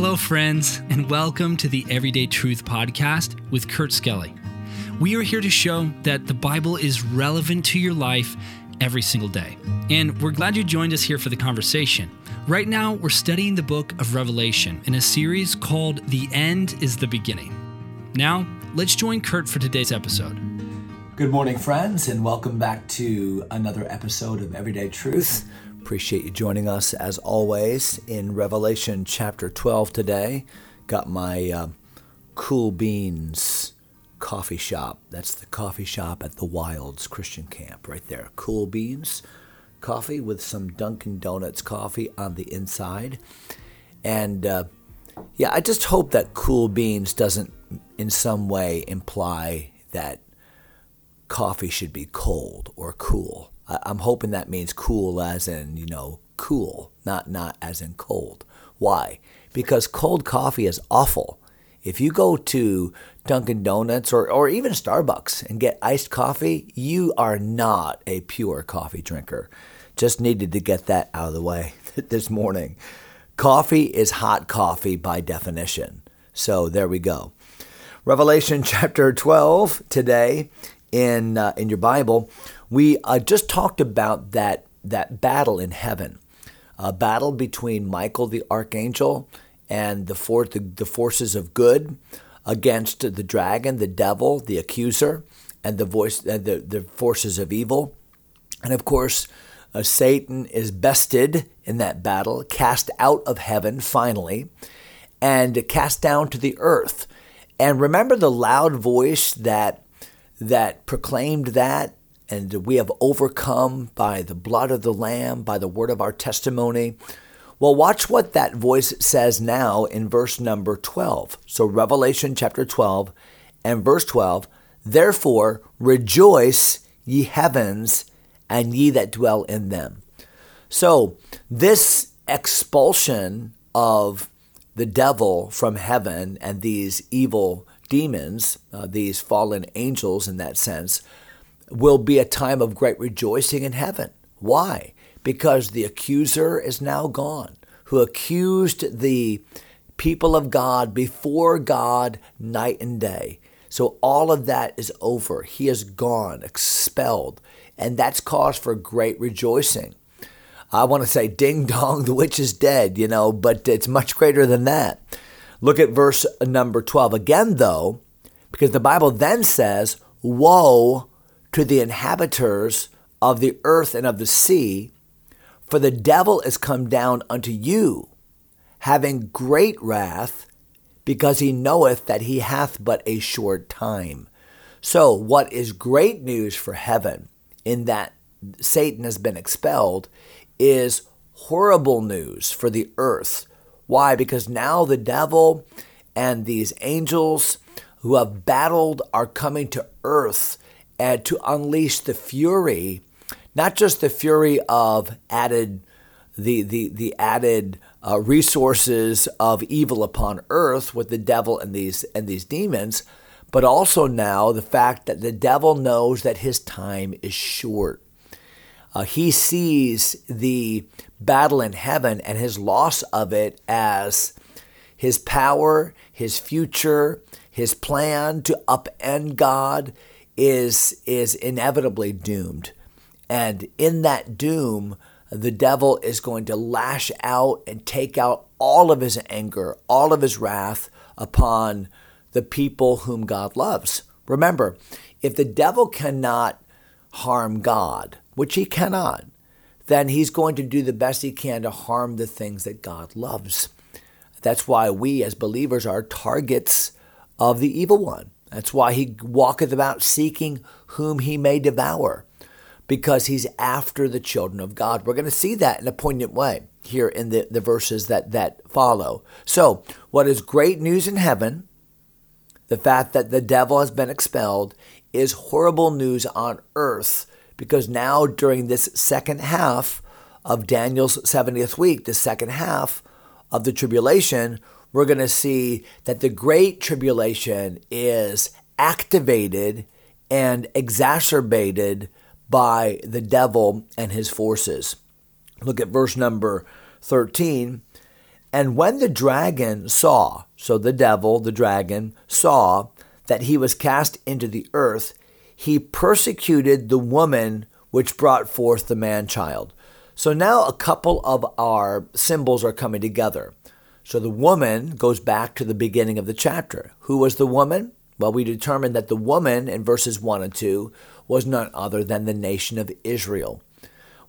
Hello, friends, and welcome to the Everyday Truth Podcast with Kurt Skelly. We are here to show that the Bible is relevant to your life every single day. And we're glad you joined us here for the conversation. Right now, we're studying the book of Revelation in a series called The End is the Beginning. Now, let's join Kurt for today's episode. Good morning, friends, and welcome back to another episode of Everyday Truth. Appreciate you joining us as always in Revelation chapter 12 today. Got my uh, Cool Beans coffee shop. That's the coffee shop at the Wilds Christian Camp right there. Cool Beans coffee with some Dunkin' Donuts coffee on the inside. And uh, yeah, I just hope that Cool Beans doesn't in some way imply that coffee should be cold or cool. I'm hoping that means cool as in, you know, cool, not not as in cold. Why? Because cold coffee is awful. If you go to Dunkin' Donuts or, or even Starbucks and get iced coffee, you are not a pure coffee drinker. Just needed to get that out of the way this morning. Coffee is hot coffee by definition. So there we go. Revelation chapter 12 today in uh, in your Bible, we uh, just talked about that that battle in heaven, a battle between Michael the archangel and the, for- the, the forces of good against the dragon, the devil, the accuser, and the voice uh, the, the forces of evil. And of course, uh, Satan is bested in that battle, cast out of heaven finally, and cast down to the earth. And remember the loud voice that that proclaimed that and we have overcome by the blood of the lamb by the word of our testimony. Well watch what that voice says now in verse number 12 so revelation chapter 12 and verse 12 therefore rejoice ye heavens and ye that dwell in them. So this expulsion of the devil from heaven and these evil demons, uh, these fallen angels in that sense, will be a time of great rejoicing in heaven. Why? Because the accuser is now gone, who accused the people of God before God night and day. So all of that is over. He is gone, expelled, and that's cause for great rejoicing. I want to say, ding dong, the witch is dead, you know, but it's much greater than that. Look at verse number 12 again, though, because the Bible then says, Woe to the inhabitants of the earth and of the sea, for the devil is come down unto you, having great wrath, because he knoweth that he hath but a short time. So, what is great news for heaven in that Satan has been expelled is horrible news for the earth why? Because now the devil and these angels who have battled are coming to earth and to unleash the fury, not just the fury of added the the the added uh, resources of evil upon earth with the devil and these and these demons, but also now the fact that the devil knows that his time is short. Uh, he sees the battle in heaven and his loss of it as his power, his future, his plan to upend God is, is inevitably doomed. And in that doom, the devil is going to lash out and take out all of his anger, all of his wrath upon the people whom God loves. Remember, if the devil cannot harm God, which he cannot, then he's going to do the best he can to harm the things that God loves. That's why we as believers are targets of the evil one. That's why he walketh about seeking whom he may devour, because he's after the children of God. We're going to see that in a poignant way here in the, the verses that, that follow. So, what is great news in heaven, the fact that the devil has been expelled, is horrible news on earth because now during this second half of Daniel's 70th week, the second half of the tribulation, we're going to see that the great tribulation is activated and exacerbated by the devil and his forces. Look at verse number 13. And when the dragon saw, so the devil, the dragon, saw that he was cast into the earth, he persecuted the woman which brought forth the man child. So now a couple of our symbols are coming together. So the woman goes back to the beginning of the chapter. Who was the woman? Well, we determined that the woman in verses 1 and 2 was none other than the nation of Israel.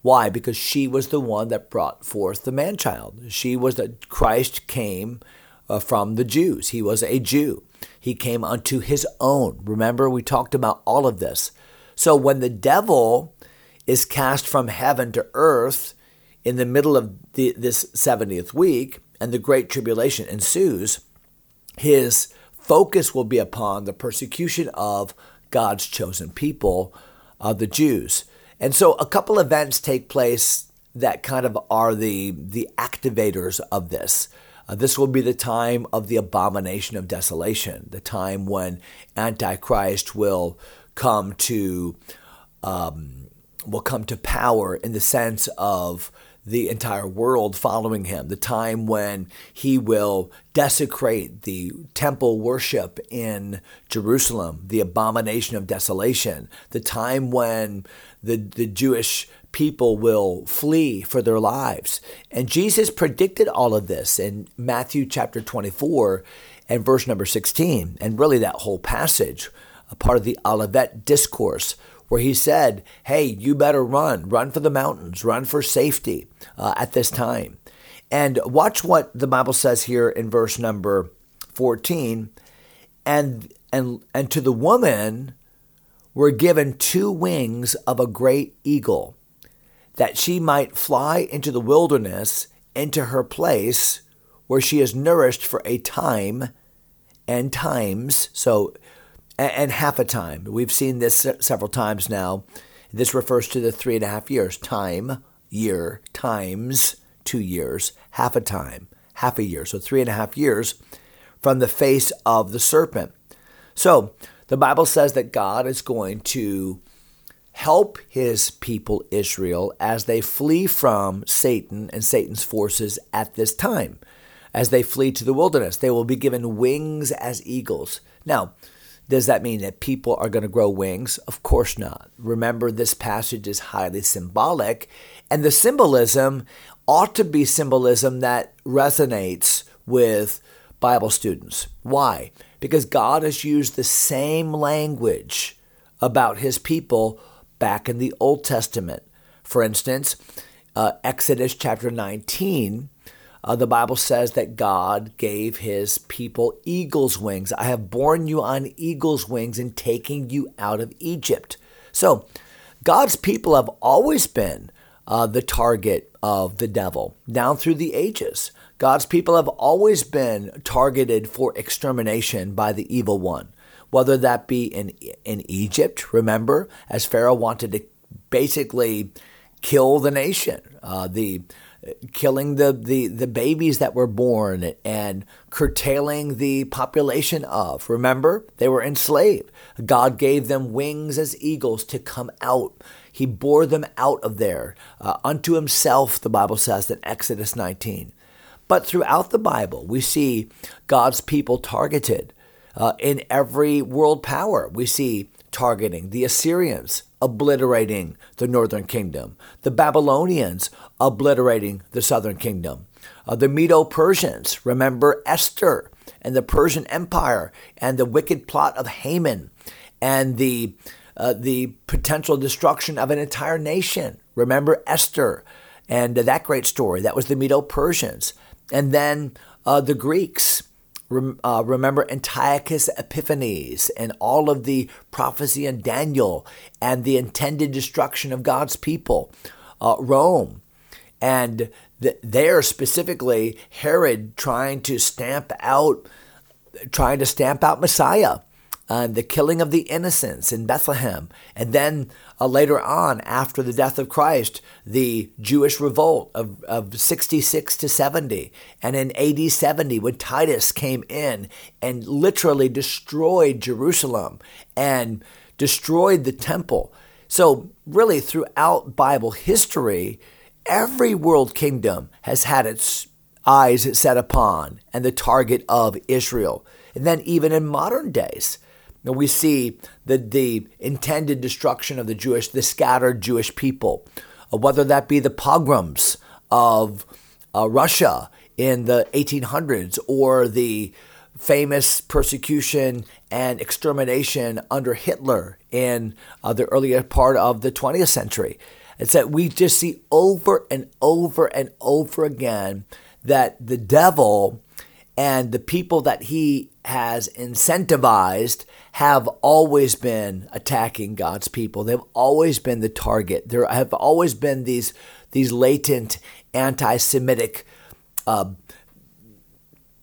Why? Because she was the one that brought forth the man child. She was that Christ came uh, from the Jews. He was a Jew. He came unto his own. Remember, we talked about all of this. So when the devil is cast from heaven to earth in the middle of the, this 70th week and the great tribulation ensues, his focus will be upon the persecution of God's chosen people, uh, the Jews. And so a couple events take place that kind of are the, the activators of this. Uh, this will be the time of the abomination of desolation, the time when Antichrist will come to um, will come to power in the sense of the entire world following him, the time when he will desecrate the temple worship in Jerusalem, the abomination of desolation, the time when the, the Jewish people will flee for their lives. And Jesus predicted all of this in Matthew chapter 24 and verse number 16, and really that whole passage, a part of the Olivet discourse, where he said, Hey, you better run, run for the mountains, run for safety uh, at this time. And watch what the Bible says here in verse number 14. And, and, and to the woman were given two wings of a great eagle that she might fly into the wilderness, into her place where she is nourished for a time and times. So, and half a time. We've seen this several times now. This refers to the three and a half years time, year, times, two years, half a time, half a year. So, three and a half years from the face of the serpent. So, the Bible says that God is going to help his people Israel as they flee from Satan and Satan's forces at this time. As they flee to the wilderness, they will be given wings as eagles. Now, does that mean that people are going to grow wings? Of course not. Remember, this passage is highly symbolic, and the symbolism ought to be symbolism that resonates with Bible students. Why? Because God has used the same language about his people back in the Old Testament. For instance, uh, Exodus chapter 19, uh, the Bible says that God gave his people eagle's wings. I have borne you on eagle's wings in taking you out of Egypt. So, God's people have always been uh, the target of the devil down through the ages. God's people have always been targeted for extermination by the evil one whether that be in in Egypt. Remember, as Pharaoh wanted to basically kill the nation, uh, the killing the, the, the babies that were born and curtailing the population of. Remember, they were enslaved. God gave them wings as eagles to come out. He bore them out of there uh, unto himself, the Bible says in Exodus 19. But throughout the Bible, we see God's people targeted uh, in every world power. We see targeting the Assyrians, obliterating the northern kingdom, the Babylonians, obliterating the southern kingdom, uh, the Medo Persians, remember Esther and the Persian Empire and the wicked plot of Haman and the uh, the potential destruction of an entire nation. Remember Esther and that great story. That was the Medo Persians. And then uh, the Greeks uh, remember Antiochus Epiphanes and all of the prophecy in Daniel and the intended destruction of God's people, uh, Rome, and th- there specifically Herod trying to stamp out, trying to stamp out Messiah uh, the killing of the innocents in Bethlehem, and then uh, later on, after the death of Christ, the Jewish revolt of, of 66 to 70, and in AD 70, when Titus came in and literally destroyed Jerusalem and destroyed the temple. So, really, throughout Bible history, every world kingdom has had its eyes set upon and the target of Israel. And then even in modern days, we see the, the intended destruction of the Jewish, the scattered Jewish people, uh, whether that be the pogroms of uh, Russia in the 1800s or the famous persecution and extermination under Hitler in uh, the earlier part of the 20th century. It's that we just see over and over and over again that the devil and the people that he has incentivized have always been attacking God's people. They've always been the target. There have always been these these latent anti-Semitic uh,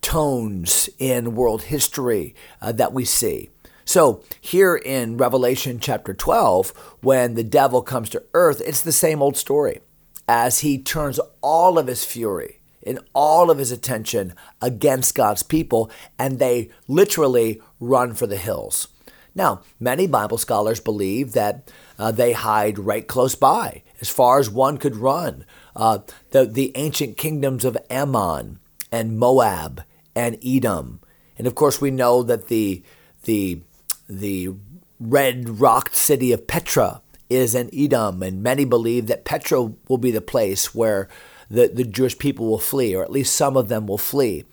tones in world history uh, that we see. So, here in Revelation chapter 12, when the devil comes to earth, it's the same old story as he turns all of his fury and all of his attention against God's people, and they literally run for the hills. Now, many Bible scholars believe that uh, they hide right close by, as far as one could run. Uh, the, the ancient kingdoms of Ammon and Moab and Edom. And of course, we know that the, the, the red rocked city of Petra is in Edom, and many believe that Petra will be the place where the, the Jewish people will flee, or at least some of them will flee.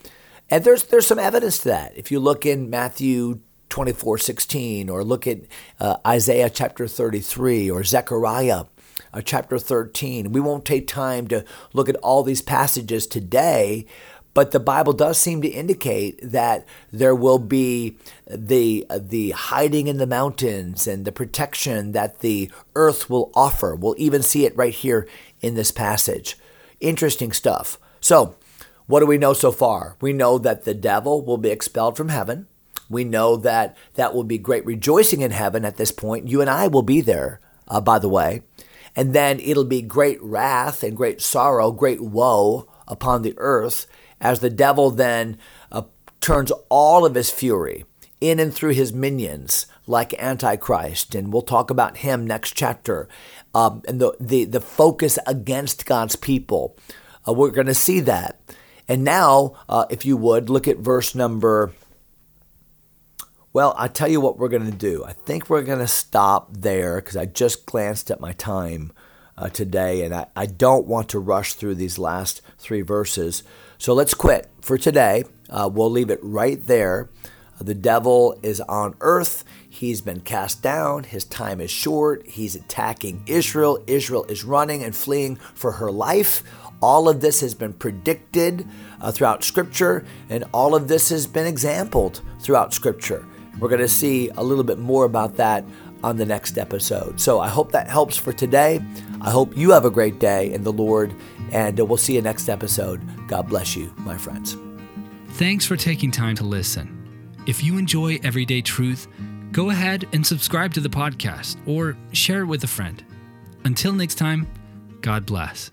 And there's, there's some evidence to that. If you look in Matthew 24 16, or look at uh, Isaiah chapter 33, or Zechariah uh, chapter 13. We won't take time to look at all these passages today, but the Bible does seem to indicate that there will be the the hiding in the mountains and the protection that the earth will offer. We'll even see it right here in this passage. Interesting stuff. So, what do we know so far? We know that the devil will be expelled from heaven. We know that that will be great rejoicing in heaven at this point. You and I will be there, uh, by the way. And then it'll be great wrath and great sorrow, great woe upon the earth as the devil then uh, turns all of his fury in and through his minions like Antichrist. And we'll talk about him next chapter. Um, and the, the, the focus against God's people. Uh, we're going to see that. And now, uh, if you would, look at verse number. Well, i tell you what we're going to do. I think we're going to stop there because I just glanced at my time uh, today and I, I don't want to rush through these last three verses. So let's quit for today. Uh, we'll leave it right there. The devil is on earth. He's been cast down. His time is short. He's attacking Israel. Israel is running and fleeing for her life. All of this has been predicted uh, throughout Scripture, and all of this has been exampled throughout Scripture. We're going to see a little bit more about that on the next episode. So I hope that helps for today. I hope you have a great day in the Lord, and we'll see you next episode. God bless you, my friends. Thanks for taking time to listen. If you enjoy Everyday Truth, go ahead and subscribe to the podcast or share it with a friend. Until next time, God bless.